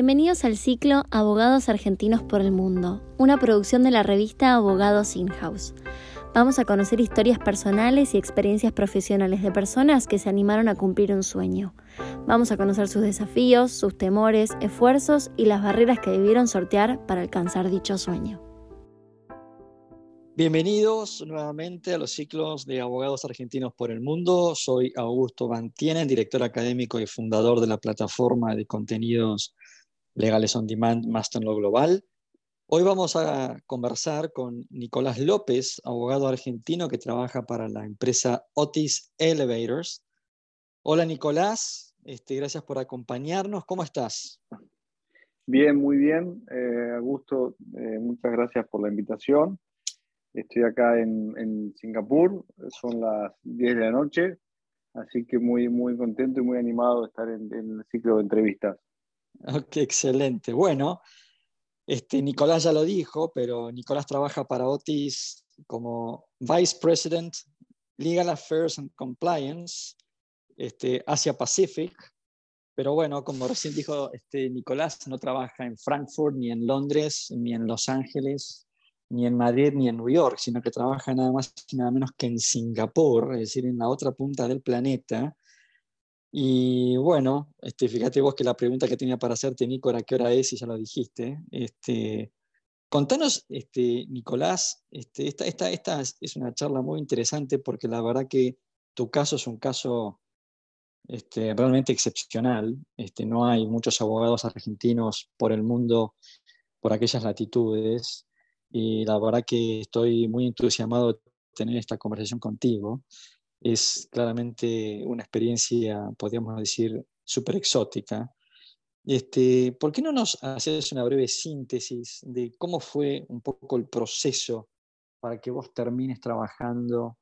Bienvenidos al ciclo Abogados Argentinos por el Mundo, una producción de la revista Abogados In-House. Vamos a conocer historias personales y experiencias profesionales de personas que se animaron a cumplir un sueño. Vamos a conocer sus desafíos, sus temores, esfuerzos y las barreras que debieron sortear para alcanzar dicho sueño. Bienvenidos nuevamente a los ciclos de Abogados Argentinos por el Mundo. Soy Augusto Bantienen, director académico y fundador de la plataforma de contenidos legales on demand Master Law Global. Hoy vamos a conversar con Nicolás López, abogado argentino que trabaja para la empresa Otis Elevators. Hola Nicolás, este, gracias por acompañarnos. ¿Cómo estás? Bien, muy bien. Eh, Augusto, eh, muchas gracias por la invitación. Estoy acá en, Singapur, son las 10 de la noche, así que muy, muy contento y muy animado de estar en, en el ciclo de entrevistas. Ok, excelente. Bueno, este, Nicolás ya lo dijo, pero Nicolás trabaja para Otis como Vice President Legal Affairs and Compliance, este, Asia Pacific. Pero bueno, como recién dijo este, Nicolás, no trabaja en Frankfurt, ni en Londres, ni en Los Ángeles, ni en Madrid, ni en New York, sino que trabaja nada más y nada menos que en Singapur, es decir, en la otra punta del planeta, y bueno, este, fíjate vos que la pregunta que tenía para hacerte, Nico, era qué hora es, y ya lo dijiste. Este, contanos, este, Nicolás, este, esta, esta, esta es una charla muy interesante porque la verdad que tu caso es un caso este, realmente excepcional. Este, no hay muchos abogados argentinos por el mundo, por aquellas latitudes, y la verdad que estoy muy entusiasmado de tener esta conversación contigo es claramente una experiencia, podríamos decir, súper exótica. Este, ¿Por qué no nos haces una breve síntesis de cómo fue un poco el proceso para que vos termines trabajando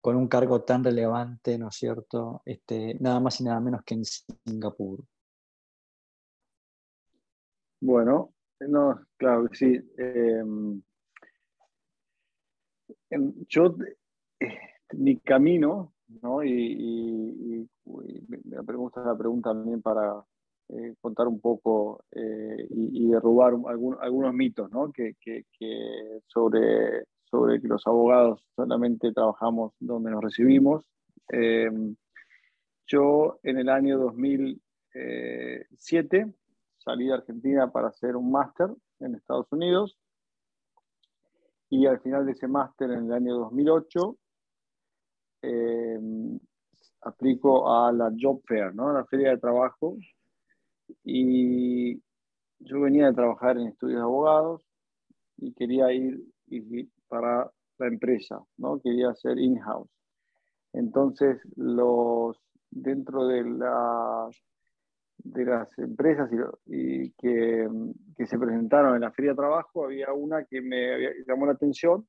con un cargo tan relevante, ¿no es cierto? Este, nada más y nada menos que en Singapur. Bueno, no, claro que sí. Em, em, yo eh, mi camino, ¿no? Y, me pregunta la pregunta también para eh, contar un poco eh, y, derrubar algunos mitos, ¿no? Que, sobre, sobre que los abogados solamente trabajamos donde nos recibimos. Em, yo en el año 2007 salí de Argentina para hacer un máster en Estados Unidos y al final de ese máster en el año 2008 eh, aplico a la Job Fair, ¿no? la feria de trabajo. Y yo venía de trabajar en estudios de abogados y quería ir, para la empresa, ¿no? quería hacer in-house. Entonces, los, dentro de, la, de las empresas y, que, que, se presentaron en la feria de trabajo, había una que me llamó la atención,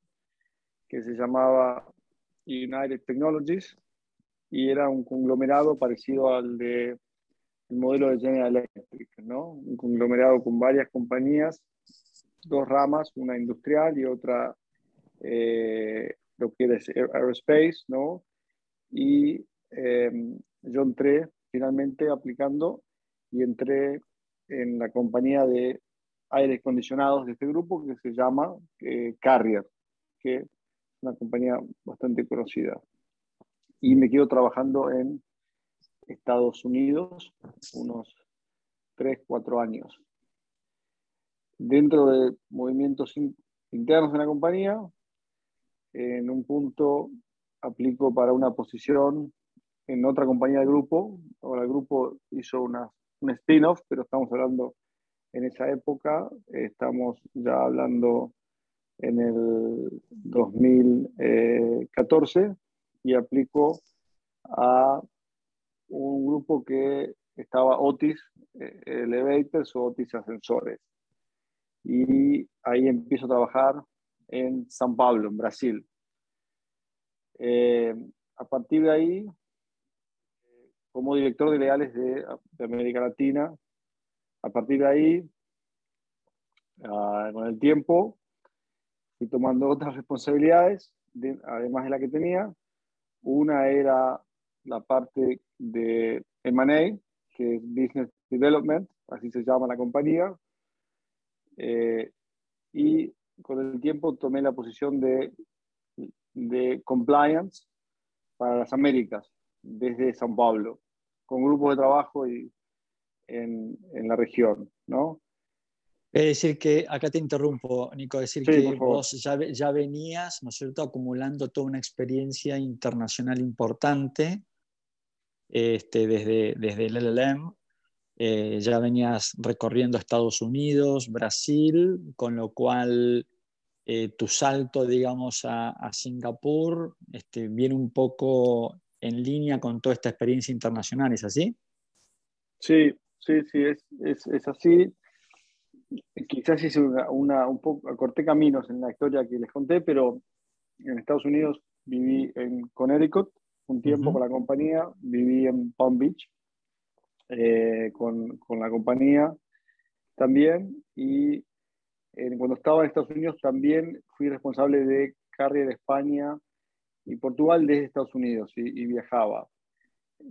que se llamaba United Technologies y era un conglomerado parecido al de el modelo de General Electric, ¿no? Un conglomerado con varias compañías, dos ramas, una industrial y otra eh, lo que es aerospace, ¿no? Y em, yo entré finalmente aplicando y entré en la compañía de aire acondicionados de este grupo que se llama eh, Carrier, que una compañía bastante conocida. Y me quedo trabajando en Estados Unidos unos 3, 4 años. Dentro de movimientos internos de la compañía, en un punto aplico para una posición en otra compañía del grupo. Ahora el grupo hizo una, un spin-off, pero estamos hablando en esa época, estamos ya hablando en el 2014 y aplicó a un grupo que estaba Otis eh, Elevators o Otis Ascensores. Y ahí empiezo a trabajar en San Pablo, en Brasil. Eh, a partir de ahí, como director de leales de, América Latina, a partir de ahí, ah, con el tiempo, fui tomando otras responsabilidades, además de la que tenía. Una era la parte de M&A, que es Business Development, así se llama la compañía. Eh, y con el tiempo tomé la posición de, de compliance para las Américas, desde San Pablo, con grupos de trabajo y en, en la región, ¿no? Es decir, que acá te interrumpo, Nico, es decir que vos ya, ya, venías, ¿no es cierto?, acumulando toda una experiencia internacional importante este, desde, desde el LLM. Eh, ya venías recorriendo Estados Unidos, Brasil, con lo cual eh, tu salto, digamos, a, a Singapur este, viene un poco en línea con toda esta experiencia internacional, ¿es así? Sí, sí, sí, es, es, es así quizás hice una, un poco, corté caminos en la historia que les conté, pero en Estados Unidos viví en Connecticut un tiempo con la compañía, viví en Palm Beach eh, con, con, la compañía también y eh, cuando estaba en Estados Unidos también fui responsable de Carrier España y Portugal desde Estados Unidos y, viajaba.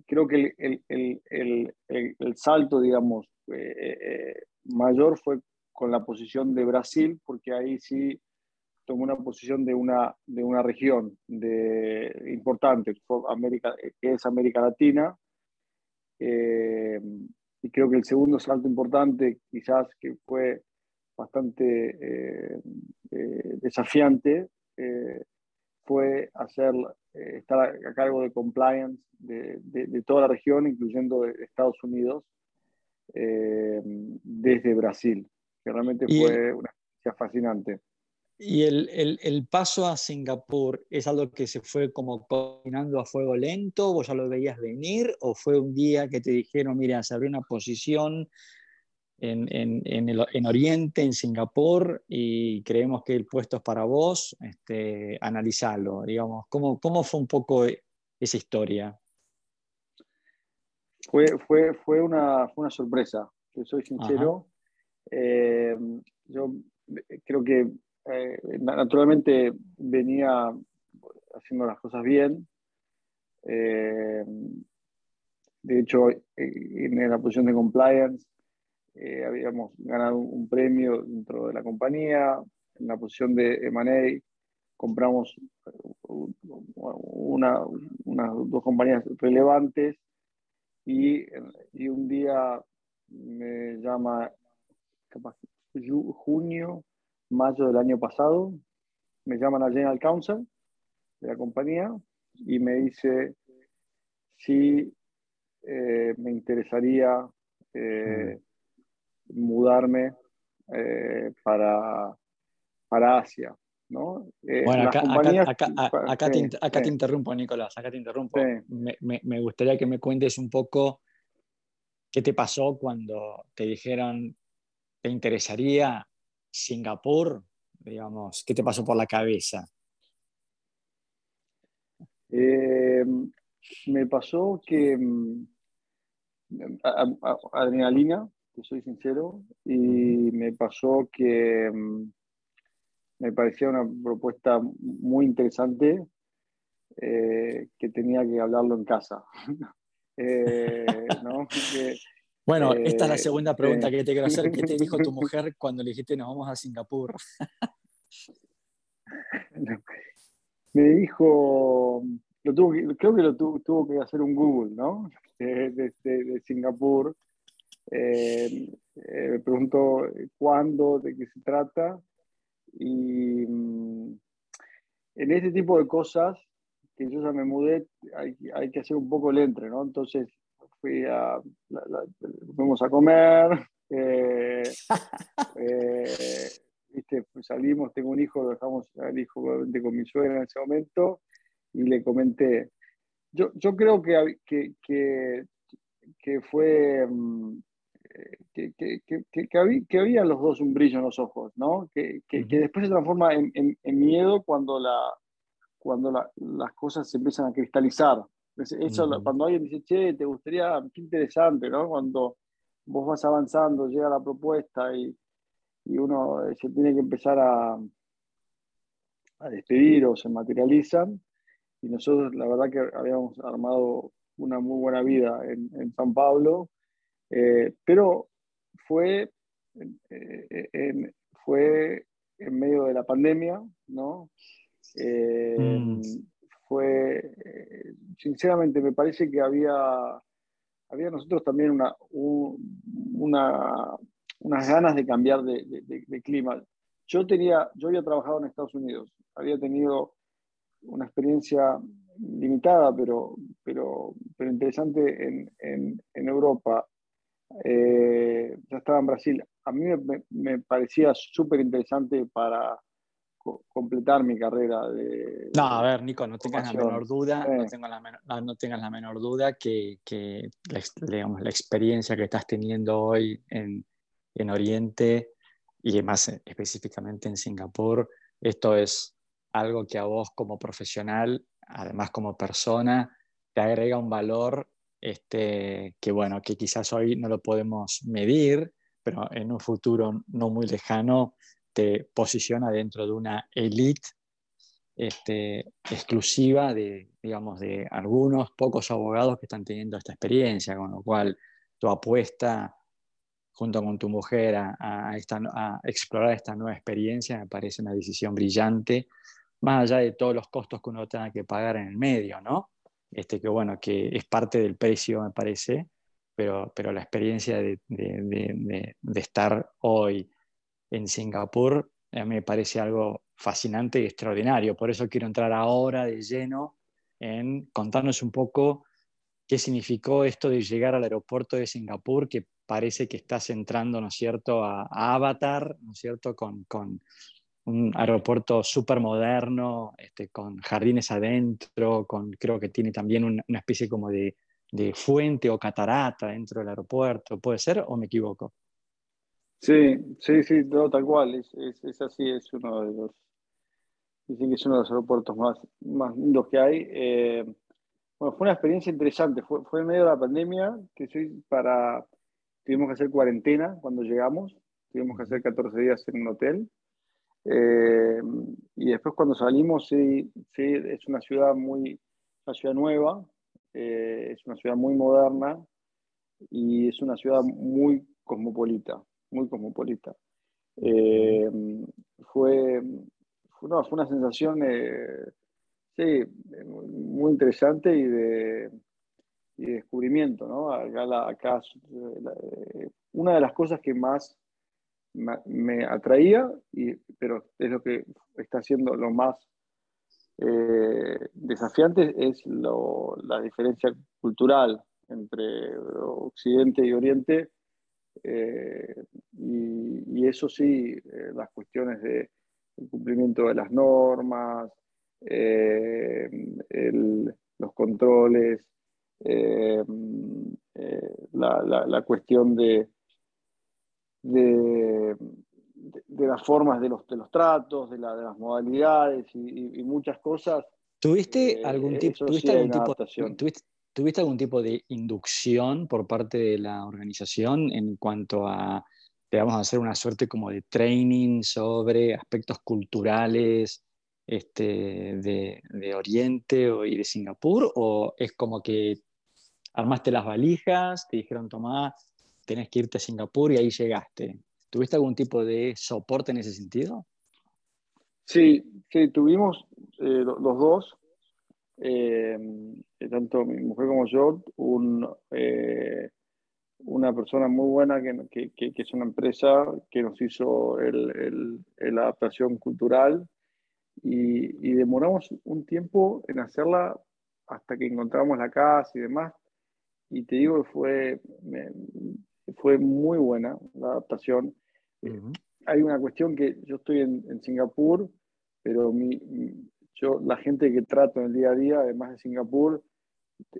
Creo que el, el, el, el salto, digamos, eh, mayor fue con la posición de Brasil, porque ahí sí tomó una posición de una, de una región de, importante, América, que es América Latina. Eh, y creo que el segundo salto importante, quizás que fue bastante eh, eh, desafiante, fue hacer, estar a, cargo de compliance de, de, toda la región, incluyendo Estados Unidos, desde Brasil realmente fue una experiencia fascinante. ¿Y el, el, el, paso a Singapur es algo que se fue como coordinando a fuego lento? ¿Vos ya lo veías venir? ¿O fue un día que te dijeron, mira, se abrió una posición en, en, en, el, en Oriente, en Singapur, y creemos que el puesto es para vos? Este, analizarlo, digamos. ¿Cómo, ¿Cómo fue un poco esa historia? Fue, fue, fue, una, fue una sorpresa, que soy sincero. Eh, yo creo que eh, naturalmente venía haciendo las cosas bien. Eh, de hecho, en la posición de compliance habíamos ganado un premio dentro de la compañía. En la posición de M&A compramos una, unas dos compañías relevantes y, y un día me llama capaz, junio, mayo del año pasado, me llaman a General Counsel de la compañía y me dice si eh, me interesaría eh, mudarme eh, para, para Asia. ¿No? bueno, acá, acá, te, acá te, interrumpo, Nicolás, acá te interrumpo. Me, me, me, gustaría que me cuentes un poco qué te pasó cuando te dijeron ¿Te interesaría Singapur? Digamos, ¿qué te pasó por la cabeza? Eh, me pasó que mm, adrenalina, te soy sincero, y me pasó que mm, me parecía una propuesta muy interesante eh, que tenía que hablarlo en casa. eh, ¿no? Bueno, esta es la eh, segunda pregunta que te quiero hacer. ¿Qué te dijo tu mujer cuando le dijiste nos vamos a Singapur? Me dijo, creo que lo tuvo, que hacer un Google, ¿no? De, Singapur. Eh, eh, me preguntó cuándo, de qué se trata. Y mm, en este tipo de cosas, que yo ya me mudé, hay, hay que hacer un poco el entre, ¿no? Entonces, fui a, fuimos a comer, eh, eh. Pues salimos, tengo un hijo, dejamos al hijo con mi suegra en ese momento y le comenté. Yo, yo creo que, que, que, que fue mm, que, que, había, que, había, los dos un brillo en los ojos, ¿no? que, después se transforma en, en, miedo cuando, la, cuando la, las cosas se empiezan a cristalizar. Eso, cuando alguien dice, che, te gustaría, qué interesante, ¿no? Cuando vos vas avanzando, llega la propuesta y, y uno eh, se tiene que empezar a, a despedir o se materializan. Y nosotros, la verdad que habíamos armado una muy buena vida en, en San Pablo, eh, pero fue, en, fue en medio de la pandemia, ¿no? Mm. Fue, sinceramente, me parece que había, había nosotros también una, una, unas ganas de cambiar de, de, clima. Yo, tenía, yo había trabajado en Estados Unidos, había tenido una experiencia limitada, pero, pero, pero interesante en, en, en Europa. Eh, ya estaba en Brasil. A mí me, me parecía súper interesante para completar mi carrera de... No, a ver, Nico, no tengas la menor duda, no, tengas la menor, no, tengas la menor duda que, que la, digamos, la experiencia que estás teniendo hoy en, en Oriente y más específicamente en Singapur, esto es algo que a vos como profesional, además como persona, te agrega un valor este, que bueno, que quizás hoy no lo podemos medir, pero en un futuro no muy lejano te posiciona dentro de una elite este, exclusiva de, digamos, de algunos pocos abogados que están teniendo esta experiencia, con lo cual tu apuesta junto con tu mujer a, a, a explorar esta nueva experiencia me parece una decisión brillante más allá de todos los costos que uno tenga que pagar en el medio, ¿no? Este, que bueno, que es parte del precio, me parece, pero, pero la experiencia de, estar hoy en Singapur a mí me parece algo fascinante y extraordinario. Por eso quiero entrar ahora de lleno en contarnos un poco qué significó esto de llegar al aeropuerto de Singapur, que parece que estás entrando, ¿no es cierto?, a, Avatar, ¿no es cierto?, con, un aeropuerto súper moderno, este, con jardines adentro, con, creo que tiene también una especie como de, de, fuente o catarata dentro del aeropuerto. ¿Puede ser o me equivoco? Sí, sí, sí, todo tal cual. Es, es, así, es uno de los. Dicen que es uno de los aeropuertos más, más lindos que hay. Eh, bueno, fue una experiencia interesante. Fue, fue en medio de la pandemia que soy para. Tuvimos que hacer cuarentena cuando llegamos. Tuvimos que hacer 14 días en un hotel. Eh, y después cuando salimos, sí, sí, es una ciudad muy, una ciudad nueva, eh, es una ciudad muy moderna y es una ciudad muy cosmopolita, muy cosmopolita. Eh, fue, fue, fue, una sensación, sí, muy interesante y de, y descubrimiento, ¿no? Acá, una de las cosas que más me, atraía, y, pero es lo que está haciendo lo más eh, desafiante, es la diferencia cultural entre Occidente y Oriente. Eh, y, eso sí, eh, las cuestiones de cumplimiento de las normas, los controles, la, cuestión de, de, de, las formas de los, de los tratos, de, la, de las modalidades y, muchas cosas. ¿Tuviste eh, algún, tipo, ¿tuviste, algún tipo, ¿tuviste, algún tipo de inducción por parte de la organización en cuanto a, a hacer una suerte como de training sobre aspectos culturales este, de, de Oriente y de Singapur? ¿O es como que armaste las valijas, te dijeron, tomá, tenés que irte a Singapur y ahí llegaste. ¿Tuviste algún tipo de soporte en ese sentido? Sí, sí tuvimos eh, los dos, eh, tanto mi mujer como yo, eh, una persona muy buena que, es una empresa que nos hizo la adaptación cultural y, demoramos un tiempo en hacerla hasta que encontramos la casa y demás. Y te digo que fue, fue muy buena la adaptación. Hay una cuestión que yo estoy en, Singapur, pero mi, yo, la gente que trato en el día a día, además de Singapur,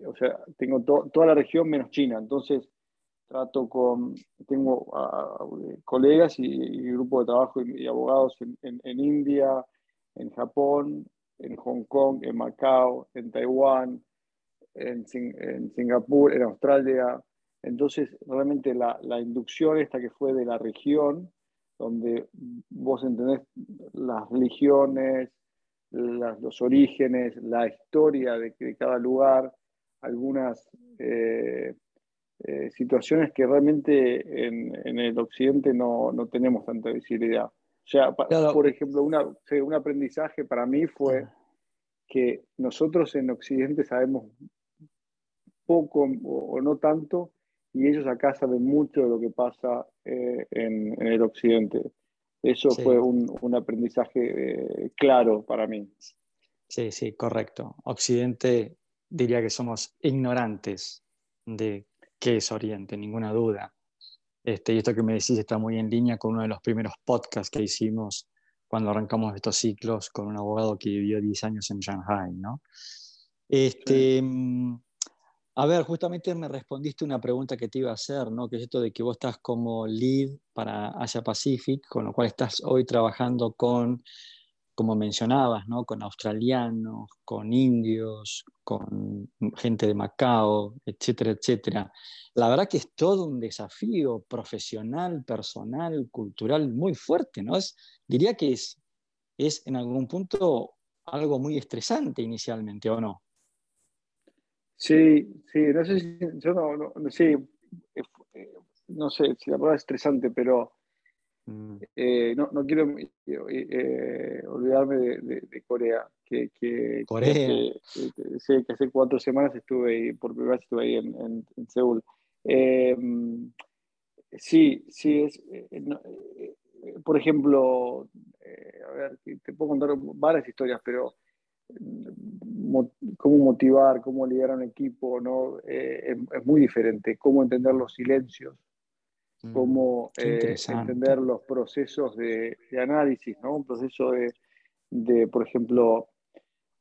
o sea, tengo toda la región menos China, entonces trato con, tengo colegas y, y, grupo de trabajo y, abogados en, en, India, en Japón, en Hong Kong, en Macao, en Taiwán, en, en Singapur, en Australia, entonces, realmente la, inducción esta que fue de la región, donde vos entendés las religiones, los orígenes, la historia de, cada lugar, algunas, eh, eh, situaciones que realmente en, el occidente no, tenemos tanta visibilidad. O sea, por ejemplo, un aprendizaje para mí fue que nosotros en occidente sabemos poco o, no tanto y ellos acá saben mucho de lo que pasa eh, en, el occidente. Eso fue un, aprendizaje eh, claro para mí. Sí, sí, correcto. Occidente diría que somos ignorantes de qué es Oriente, ninguna duda. Este, y esto que me decís está muy en línea con uno de los primeros podcasts que hicimos cuando arrancamos estos ciclos con un abogado que vivió 10 años en Shanghai, ¿no? Este, mm, A ver, justamente me respondiste una pregunta que te iba a hacer, ¿no? Que es esto de que vos estás como lead para Asia Pacific, con lo cual estás hoy trabajando con como mencionabas, ¿no? con australianos, con indios, con gente de Macao, etcétera, etcétera. La verdad que es todo un desafío profesional, personal, cultural muy fuerte, ¿no? Diría que es, es en algún punto algo muy estresante inicialmente, ¿o no? Sí, sí, no sé si, yo no, no, sí, eh, eh, no sé si la palabra es estresante, pero Mm. Eh, no, no, quiero eh, eh, olvidarme de, Corea, que, que, Corea. Que, que, hace cuatro semanas estuve ahí, por primera vez estuve ahí en, en, Seúl. sí, sí, es, por ejemplo, a ver, te puedo contar varias historias, pero cómo motivar, cómo liderar un equipo, ¿no? es, es, muy diferente, cómo entender los silencios, Mm, cómo eh, entender los procesos de, análisis, ¿no? Un proceso de, por ejemplo,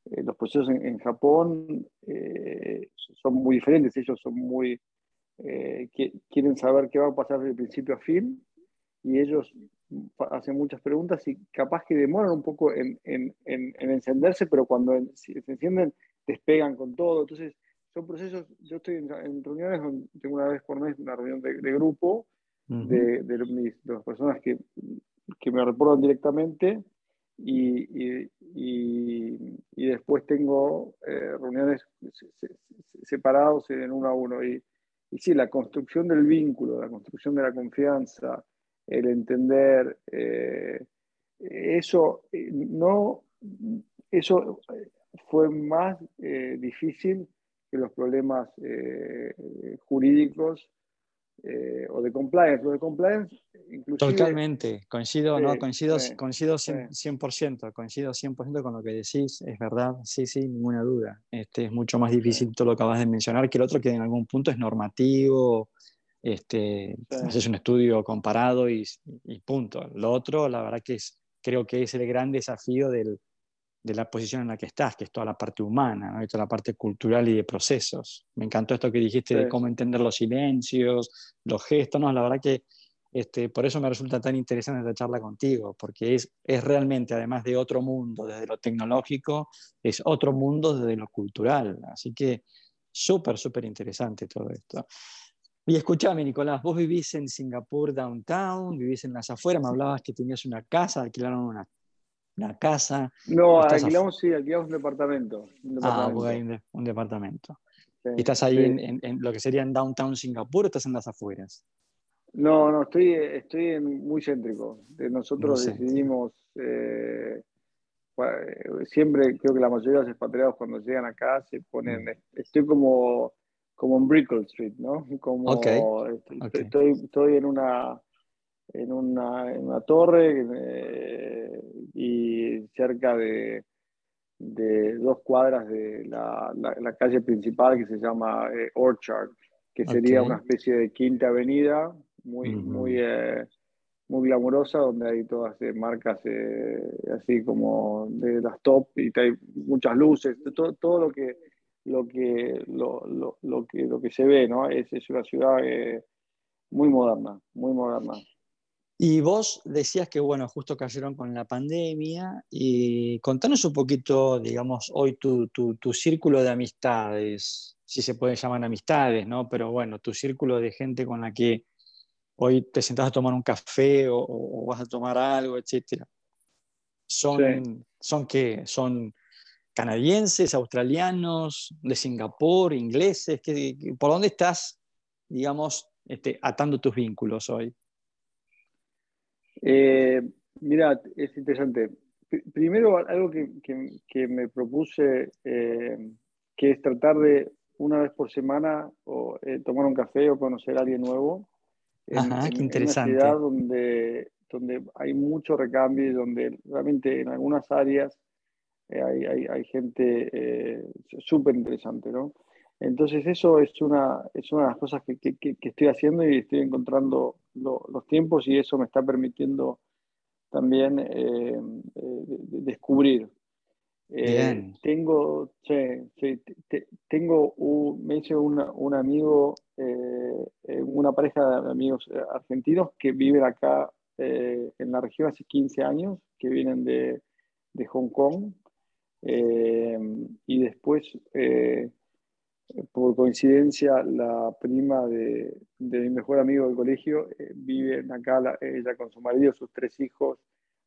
eh, los procesos en, Japón eh, son muy diferentes, ellos son muy, que, quieren saber qué va a pasar desde principio a fin y ellos hacen muchas preguntas y capaz que demoran un poco en, encenderse, pero cuando se encienden despegan con todo. Entonces, son procesos, yo estoy en, reuniones, tengo una vez por mes una reunión de grupo, de, de, las personas que, que, me reportan directamente y, y, y, después tengo eh, reuniones separados en uno a uno. Y, y sí, la construcción del vínculo, la construcción de la confianza, el entender, eh, eso, eh, no, eso fue más difícil que los problemas jurídicos eh, o de compliance. o de compliance, Totalmente, coincido, ¿no? coincido, coincido 100%, coincido 100% con lo que decís, es verdad, sí, sí, ninguna duda. Este, es mucho más difícil todo lo que acabas de mencionar que el otro que en algún punto es normativo, este, haces un estudio comparado y, y, punto. Lo otro, la verdad que es, creo que es el gran desafío del, de la posición en la que estás, que es toda la parte humana, ¿no? toda la parte cultural y de procesos. Me encantó esto que dijiste de cómo entender los silencios, los gestos, ¿no? la verdad que este, por eso me resulta tan interesante esta charla contigo, porque es, es realmente, además de otro mundo desde lo tecnológico, es otro mundo desde lo cultural. Así que súper, súper interesante todo esto. Y escúchame, Nicolás, vos vivís en Singapur downtown, vivís en las afueras, me hablabas que tenías una casa, alquilaron una una casa. No, alquilamos, sí, alquilamos un departamento. Un ah, un, departamento. ¿Y estás ahí en, lo que sería en downtown Singapur o estás en las afueras? No, no, estoy, estoy muy céntrico. Nosotros decidimos, eh, siempre creo que la mayoría de los expatriados cuando llegan acá se ponen, mm. estoy como, como en Brickell Street, ¿no? Como Estoy, estoy en una en una, en una torre eh, y cerca de, de, dos cuadras de la, la, calle principal que se llama eh, Orchard, que sería una especie de quinta avenida muy, muy, eh, muy glamurosa, donde hay todas marcas así como de las top y hay muchas luces, todo, todo lo que lo que lo, lo, lo, que lo que se ve, ¿no? Es, es una ciudad muy moderna, muy moderna. Y vos decías que, bueno, justo cayeron con la pandemia y contanos un poquito, digamos, hoy tu, tu, tu, círculo de amistades, si se puede llamar amistades, ¿no? Pero bueno, tu círculo de gente con la que hoy te sentás a tomar un café o, vas a tomar algo, etcétera. ¿Son, ¿Son qué? ¿Son canadienses, australianos, de Singapur, ingleses? ¿Qué, ¿Por dónde estás digamos, este, atando tus vínculos hoy? Eh, mira, es interesante. primero, algo que, me propuse, eh, que es tratar de una vez por semana o, eh, tomar un café o conocer a alguien nuevo. Ajá, qué interesante. En una ciudad donde, donde hay mucho recambio y donde realmente en algunas áreas hay, hay, gente súper interesante, ¿no? Entonces eso es una, es una de las cosas que, que, estoy haciendo y estoy encontrando los tiempos y eso me está permitiendo también eh, eh, descubrir. Eh, tengo, tengo un, me hice un amigo, una pareja de amigos argentinos que viven acá en la región hace 15 años, que vienen de, de Hong Kong. Y después por coincidencia, la prima de, mi mejor amigo del colegio eh, vive acá, ella con su marido, sus tres hijos,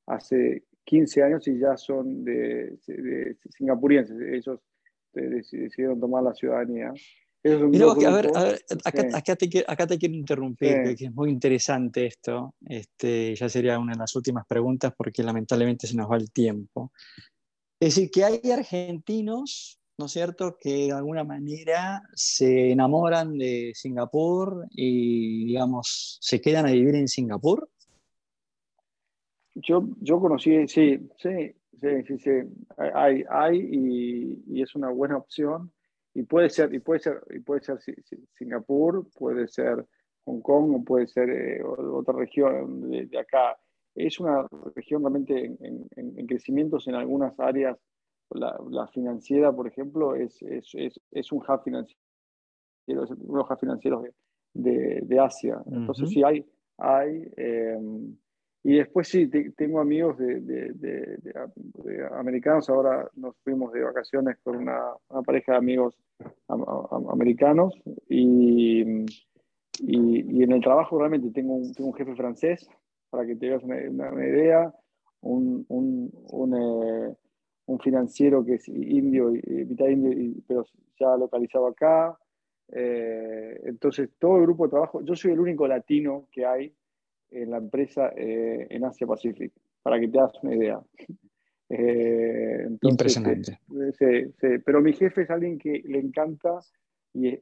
hace 15 años y ya son de, singapurienses. Ellos eh, decidieron tomar la ciudadanía. a ver, acá, te, quiero interrumpir, que es muy interesante esto. Este, ya sería una de las últimas preguntas porque lamentablemente se nos va el tiempo. Es decir, que hay argentinos ¿no es cierto?, que de alguna manera se enamoran de Singapur y, digamos, se quedan a vivir en Singapur? Yo, yo conocí, sí, sí, sí, sí, hay, hay y, es una buena opción. Y puede ser, y puede ser, y puede ser Singapur, puede ser Hong Kong o puede ser eh, otra región de, acá. Es una región realmente en, en, en crecimientos en algunas áreas la, financiera, por ejemplo, es, es, es, es, un hub financiero, es uno de los hubs financieros de, de, Asia. Entonces, sí, hay. hay em, y después sí, tengo amigos de, de, americanos. Ahora nos fuimos de vacaciones con una, una pareja de amigos americanos. Y, y, y, en el trabajo realmente tengo un, tengo un jefe francés, para que te hagas una, una, idea, un, un, un eh, un financiero que es indio, mitad indio, pero ya localizado acá. Eh, entonces, todo el grupo de trabajo, yo soy el único latino que hay en la empresa eh, en Asia Pacífico, para que te hagas una idea. Eh, Impresionante. Sí, sí, pero mi jefe es alguien que le encanta y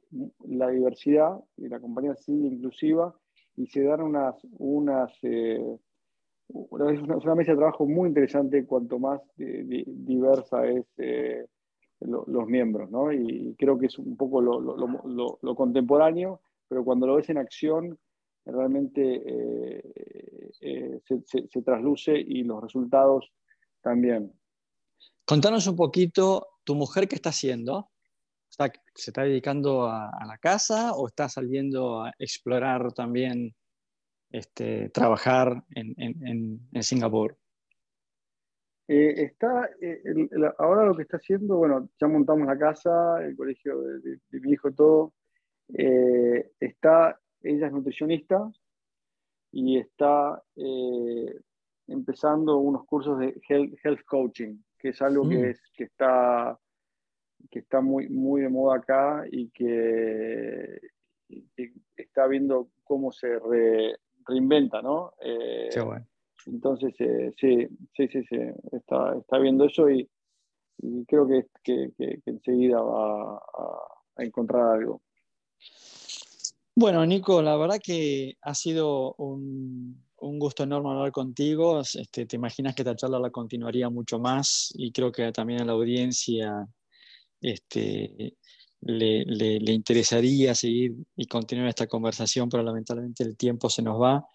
la diversidad, y la compañía es inclusiva, y se dan unas, unas es una, mesa de trabajo muy interesante cuanto más diversa es eh, los miembros, ¿no? Y creo que es un poco lo, contemporáneo, pero cuando lo ves en acción, realmente eh, eh, se, trasluce y los resultados también. Contanos un poquito, ¿tu mujer qué está haciendo? ¿Se está dedicando a la casa o está saliendo a explorar también este, trabajar en, en, en Singapur? Eh, está, eh, ahora lo que está haciendo, bueno, ya montamos la casa, el colegio de, mi hijo, todo. Eh, está, ella es nutricionista y está empezando unos cursos de health, coaching, que es algo que, mm. es, que está, que está muy, muy de moda acá y que, está viendo cómo se re, reinventa, ¿no? Eh, entonces, eh, sí, sí, sí, sí, está, está viendo eso y, creo que, que, enseguida va a, encontrar algo. Bueno, Nico, la verdad que ha sido un, un gusto enorme hablar contigo. Este, te imaginas que esta charla la continuaría mucho más y creo que también a la audiencia este, le, le, interesaría seguir y continuar esta conversación, pero lamentablemente el tiempo se nos va,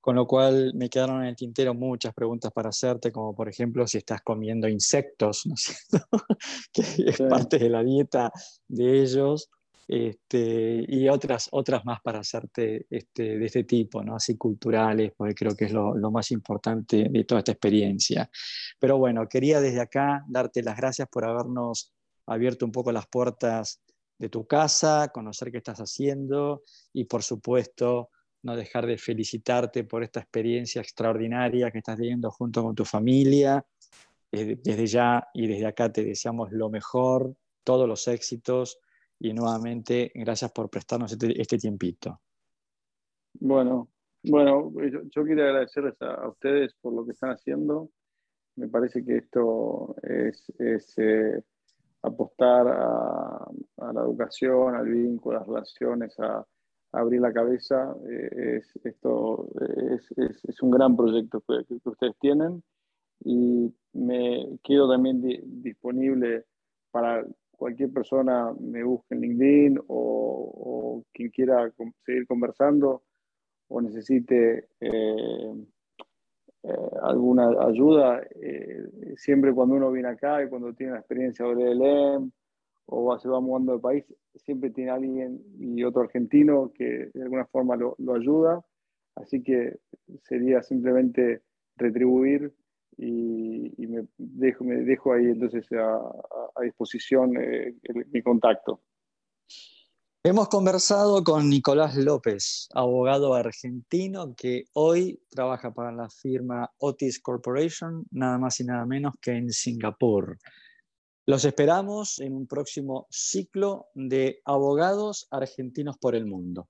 con lo cual me quedaron en el tintero muchas preguntas para hacerte, como por ejemplo si estás comiendo insectos, ¿no es cierto? que es parte de la dieta de ellos. Este, y otras, otras más para hacerte este, de este tipo, ¿no? así culturales, porque creo que es lo, lo, más importante de toda esta experiencia. Pero bueno, quería desde acá darte las gracias por habernos abierto un poco las puertas de tu casa, conocer qué estás haciendo y por supuesto no dejar de felicitarte por esta experiencia extraordinaria que estás teniendo junto con tu familia. Desde ya y desde acá te deseamos lo mejor, todos los éxitos y nuevamente gracias por prestarnos este, este tiempito. Bueno, bueno, yo, quiero agradecerles a, ustedes por lo que están haciendo. Me parece que esto es, eh, apostar a, la educación, al vínculo, a las relaciones, a, abrir la cabeza. Eh, es, esto es, un gran proyecto que, ustedes tienen y me quedo también disponible para cualquier persona me busque en LinkedIn o, quien quiera seguir conversando o necesite eh, eh, alguna ayuda, eh, siempre cuando uno viene acá y cuando tiene la experiencia de LLM o se va mudando de país, siempre tiene alguien y otro argentino que de alguna forma lo, lo ayuda. Así que sería simplemente retribuir y, me, dejo, me dejo ahí entonces a, disposición eh, mi contacto. Hemos conversado con Nicolás López, abogado argentino que hoy trabaja para la firma Otis Corporation, nada más y nada menos que en Singapur. Los esperamos en un próximo ciclo de abogados argentinos por el mundo.